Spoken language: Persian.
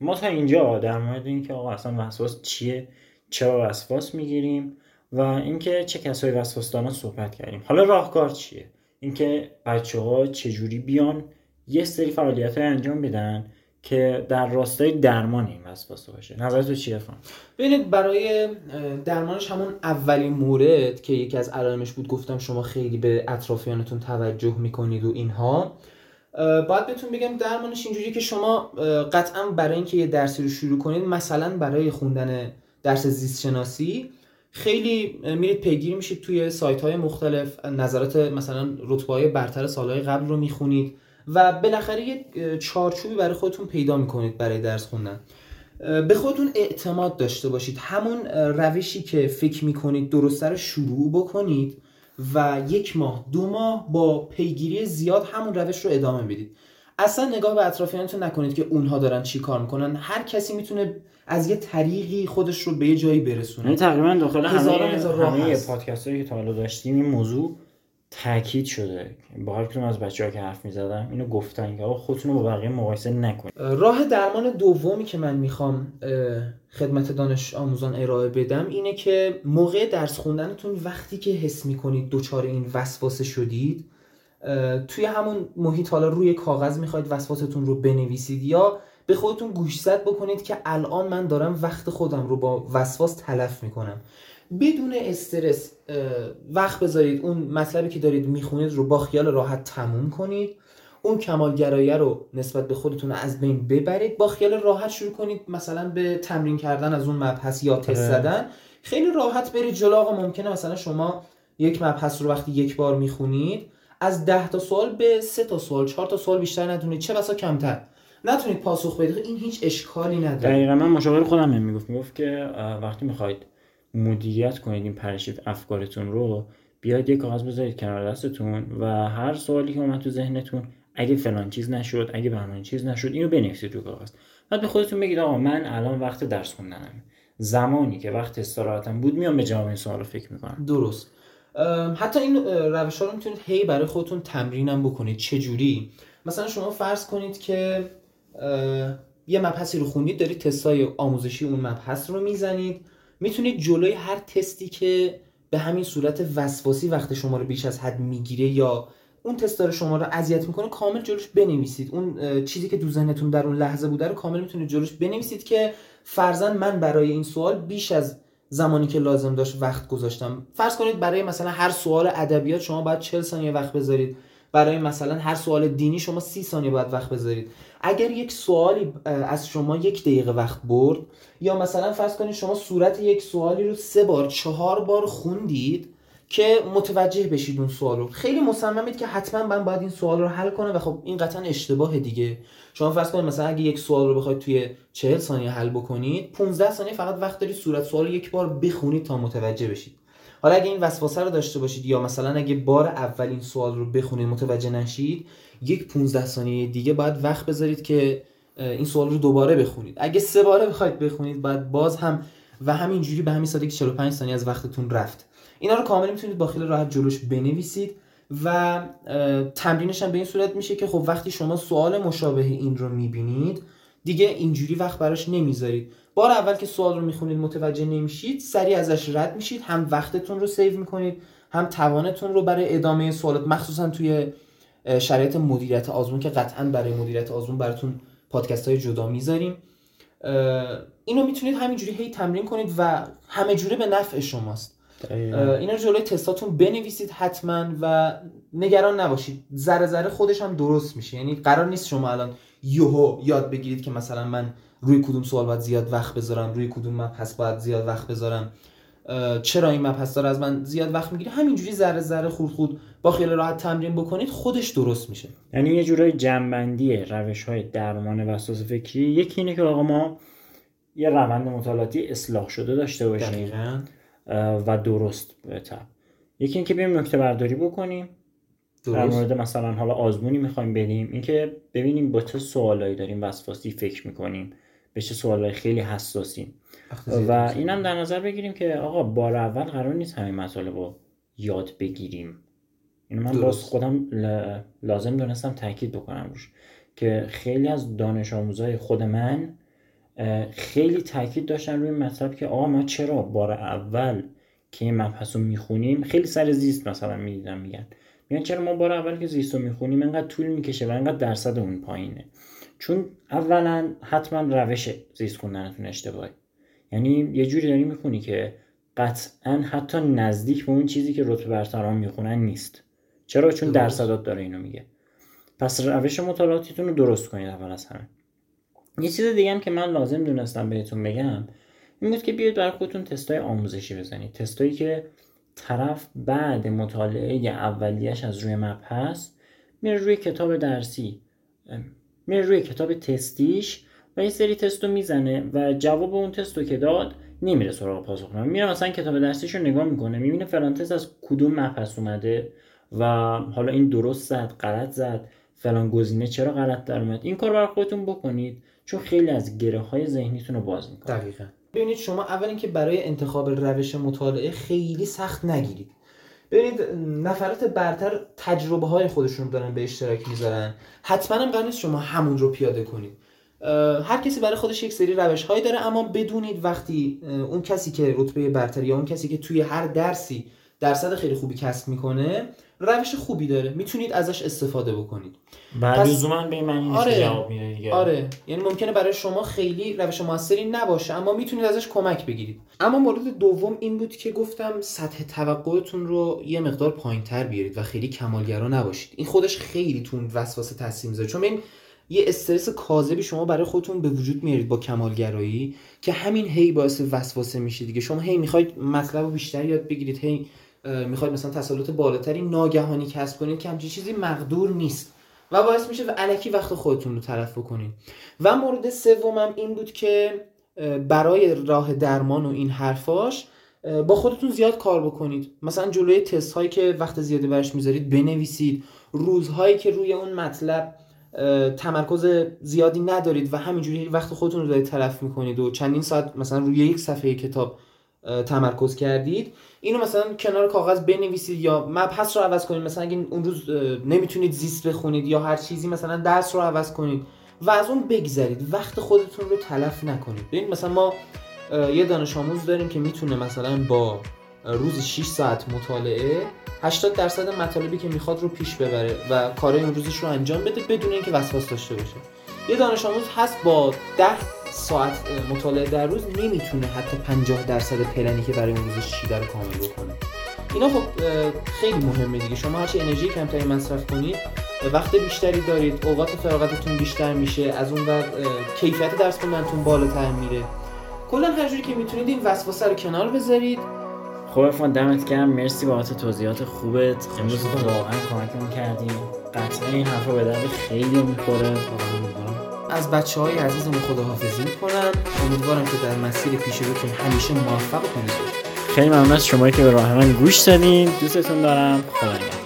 ما تا اینجا در مورد اینکه آقا اصلا وسواس چیه؟ چرا وسواس می‌گیریم؟ و اینکه چه کسایی وسواس دارن صحبت کردیم. حالا راهکار چیه؟ اینکه بچه ها چجوری بیان یه سری فعالیت های انجام بدن که در راستای درمان این وسواس باشه. نظر تو چیه فهم ببینید برای درمانش همون اولین مورد که یکی از علائمش بود گفتم شما خیلی به اطرافیانتون توجه می‌کنید و اینها. باید بهتون بگم درمانش اینجوری که شما قطعا برای اینکه یه درسی رو شروع کنید مثلا برای خوندن درس زیست شناسی خیلی میرید پیگیری میشید توی سایت های مختلف نظرات مثلا رتبه های برتر سالهای قبل رو می‌خونید و بالاخره یه چارچوبی برای خودتون پیدا می‌کنید برای درس خوندن. به خودتون اعتماد داشته باشید. همون روشی که فکر می‌کنید درسته رو شروع بکنید. و یک ماه دو ماه با پیگیری زیاد همون روش رو ادامه بدید اصلا نگاه به اطرافیانتون نکنید که اونها دارن چی کار می‌کنن. هر کسی می‌تونه از یه طریقی خودش رو به یه جایی برسونه. یعنی تقریبا داخل همه, همه پادکست هایی که تا حالا داشتیم این موضوع تاکید شده. با هر از بچه که حرف می‌زدم اینو گفتن که خودتون رو با بقیه مقایسه نکنید. راه درمان دومی که من می‌خوام خدمت دانش آموزان ارائه بدم اینه که موقع درس خوندنتون وقتی که حس می‌کنید دوچار این وسواسه شدید توی همون محیط حالا روی کاغذ می‌خواید وسواستون رو بنویسید یا به خودتون گوشزد بکنید که الان من دارم وقت خودم رو با وسواس تلف می‌کنم. بدون استرس وقت بذارید. اون مطلبی که دارید می‌خونید رو با خیال راحت تموم کنید. اون کمالگرایه رو نسبت به خودتون از بین ببرید. با خیال راحت شروع کنید مثلا به تمرین کردن از اون مبحث یا تست آره. زدن. خیلی راحت برید جلو. آقا ممکنه مثلا شما یک مبحث رو وقتی یک بار می‌خونید از ده تا سوال به سه تا سوال چهار تا سوال بیشتر ندونید چه بسا کمتر؟ نتونید پاسخ بدید. این هیچ اشکالی نداره. دقیقا من مشاور خودم هم می‌گفت می‌گفت که وقتی می‌خواید مدیریت کنید این پرشیف افکارتون رو بیاید یک کاغذ بذارید کنار دستتون و هر سوالی که اومد تو ذهنتون اگه فلان چیز نشد اگه بهمان چیز نشد اینو بنویسید رو کاغذ. بعد به خودتون بگید آقا من الان وقت درس خوندنم. زمانی که وقت استراحتم بود میام به جواب این سوال فکر می‌کنم. درست. حتی این روش ها رو می‌تونید هی برای خودتون تمرینم بکنید. چه جوری؟ مثلا شما فرض کنید که یه مبحثی رو خوندید دارید تستای آموزشی اون مبحث رو می‌زنید. می‌تونید جلوی هر تستی که به همین صورت وسواسی وقت شما رو بیش از حد می‌گیره یا اون تست رو شما رو اذیت می‌کنه کامل جلوش بنویسید. اون چیزی که تو ذهنتون در اون لحظه بوده رو کامل می‌تونید جلوش بنویسید که فرزن من برای این سوال بیش از زمانی که لازم داشت وقت گذاشتم. فرض کنید برای مثلا هر سوال ادبیات شما باید 40 ثانیه وقت بذارید. برای مثلا هر سوال دینی شما 30 ثانیه باید وقت بذارید. اگر یک سوالی از شما یک دقیقه وقت برد یا مثلا فرض کنید شما صورت یک سوالی رو سه بار چهار بار خوندید که متوجه بشید اون سوال رو. خیلی مصممید که حتما من باید این سوال رو حل کنم و خب این قطعا اشتباه دیگه. شما فرض کنید مثلا اگه یک سوال رو بخواید توی 40 ثانیه حل بکنید 15 ثانیه فقط وقت دارید صورت سوال رو یک بار بخونید تا متوجه بشید. حالا اگه این وسوسه رو داشته باشید یا مثلا اگه بار اول این سوال رو بخونید متوجه نشید یک 15 ثانیه دیگه باید وقت بذارید که این سوال رو دوباره بخونید. اگه سه باره بخواید بخونید بعد باز هم و همینجوری به همین سادگی 45 ثانیه از وقتتون رفت. اینا رو کامل می‌تونید با خیلی راحت جلوش بنویسید و تمرینش هم به این صورت میشه که خب وقتی شما سوال مشابه این رو می‌بینید دیگه اینجوری وقت براش نمی‌ذارید. بار اول که سوال رو می‌خونید متوجه نمیشید سریع ازش رد میشید هم وقتتون رو سیو می‌کنید هم توانتون رو برای ادامه سوالات مخصوصا توی شرایط مدیریت آزمون که قطعا برای مدیریت آزمون براتون پادکست های جدا می‌ذاریم. اینو می‌تونید همینجوری هی تمرین کنید و همه جوره به نفع شماست. اینا رو جلوی تستاتون بنویسید حتما و نگران نباشید. ذره ذره خودش هم درست میشه. یعنی قرار نیست شما الان یوهو یاد بگیرید که مثلا من روی کدوم سوال باید زیاد وقت بذارم روی کدوم مبحث باید زیاد وقت بذارم. چرا این مبحث داره از من زیاد وقت می‌گیره. همینجوری ذره ذره خود خود با خیال راحت تمرین بکنید خودش درست میشه. یعنی یه جورای جنبندی روش های درمان وسواس فکری. یکی اینه که آقا ما یه روند مطالعاتی اصلاح شده داشته باشیم. و درست بهتر. یکی اینکه بیایم نکته برداری بکنیم. در مورد مثلا حالا آزمونی می‌خوایم بریم اینکه ببینیم با چه سوالایی داریم وسواسی فکر می‌کنیم به چه سوالای خیلی حساسیم. و اینم در نظر بگیریم که آقا بار اول قرار نیست همین مطالب رو یاد بگیریم. اینو من باز خودم لازم دونستم تاکید بکنم روش که خیلی از دانش آموزای خود من خیلی تاکید داشتن روی مطلب که آقا ما چرا بار اول که این مبحث رو می‌خونیم خیلی سر زیست مثلا می‌دیدم میگن. میگن چرا ما بار اول که زیست رو می‌خونیم انقدر طول می‌کشه و انقدر درصد اون پایینه. چون اولا حتما روش زیست خوندنتون اشتباهه. یعنی یه جوری داری می‌خونی که قطعا حتی نزدیک به اون چیزی که رتبه برتران می‌خونن نیست. چرا؟ چون درصدات داره اینو میگه. پس روش مطالعاتیتون رو درست کنید اول از همه. یه چیز دیگه هم که من لازم دونستم بهتون بگم این بود که بیاید برای خودتون تستای آموزشی بزنید. تستایی که طرف بعد مطالعه اولیش از روی مبحث میره روی کتاب درسی میره روی کتاب تستیش و این سری تست می‌زنه و جواب اون تست رو که داد نمیره سراغ پاسخ میره مثلا کتاب درسیش رو نگاه می‌کنه می‌بینه فلان تست از کدوم مبحث اومده و حالا این درست زد غلط زد فلان گزینه چرا غلط در اومد. این کار برای خودتون بکنید چون خیلی از گره های ذهنیتون رو باز می‌کنه. دقیقا. ببینید شما اول اینکه برای انتخاب روش مطالعه خیلی سخت نگیرید. ببینید نفرات برتر تجربه های خودشون دارن به اشتراک می‌ذارن. حتما هم قرار شما همون رو پیاده کنید. هر کسی برای خودش یک سری روش هایی داره اما بدونید وقتی اون کسی که رتبه برتر یا اون کسی که توی هر درسی درصد خیلی خوبی کسب می‌کنه روش خوبی داره. می‌تونید ازش استفاده بکنید. بعد لزوما به نیست آره. جواب میده آره. یعنی ممکنه برای شما خیلی روش موثری نباشه اما می‌تونید ازش کمک بگیرید. اما مورد دوم این بود که گفتم سطح توقعتون رو یه مقدار پایینتر بیارید و خیلی کمالگرا نباشید. این خودش خیلی تون وسوسه تاثیر می‌ذاره. چون این یه استرس کاذبی شما برای خودتون به وجود میارید با کمالگرایی که همین هی باعث وسوسه میشه دیگه. شما هی می‌خواید مطلب رو بیشتر یاد بگیرید هی می‌خواید مثلا تسلط بالاتری ناگهانی کسب کنید که همچین چیزی مقدور نیست. و باعث میشه و علکی وقت خودتون رو تلف کنید و مورد سومم این بود که برای راه درمان و این حرفاش با خودتون زیاد کار بکنید. مثلا جلوی تست هایی که وقت زیادی برش می‌ذارید بنویسید. روزهایی که روی اون مطلب تمرکز زیادی ندارید و همینجوری وقت خودتون رو دارید تلف می‌کنید و چندین ساعت مثلا روی یک صفحه کتاب تمرکز کردید. اینو مثلا کنار کاغذ بنویسید یا مبحث رو عوض کنید. مثلا اگه اون روز نمی‌تونید زیست بخونید یا هر چیزی مثلا درس رو عوض کنید و از اون بگذرید. وقت خودتون رو تلف نکنید. ببین مثلا ما یه دانش آموز داریم که می‌تونه مثلا با روز 6 ساعت مطالعه 80 درصد مطالبی که می‌خواد رو پیش ببره و کارهای اون رو انجام بده بدون اینکه وسواس داشته باشه. یه دانش آموز هست با 10 ساعت مطالعه در روز نمی‌تونه حتی 50 درصد پلنی که برای اون روزش چیده رو کامل بکنه. اینا خب خیلی مهمه دیگه. شما هرچی انرژی کمتری مصرف کنید وقت بیشتری دارید اوقات فراغتتون بیشتر میشه از اون وقت کیفیت درس خوندنتون بالاتر میره. کلا هر جوری که می‌تونید این وسوسه رو کنار بذارید. خب افان دمت گرم. مرسی بابت توضیحات خوبت. امروز واقعا کمکمون کردیم قطعا این حرفا به درد خیلی می‌خوره. از بچه های عزیزمون خداحافظی می‌کنم امیدوارم که در مسیر پیش روتون همیشه موفق کنید خیلی ممنون از شما که به راه من گوش دادین. دوستتون دارم. خدا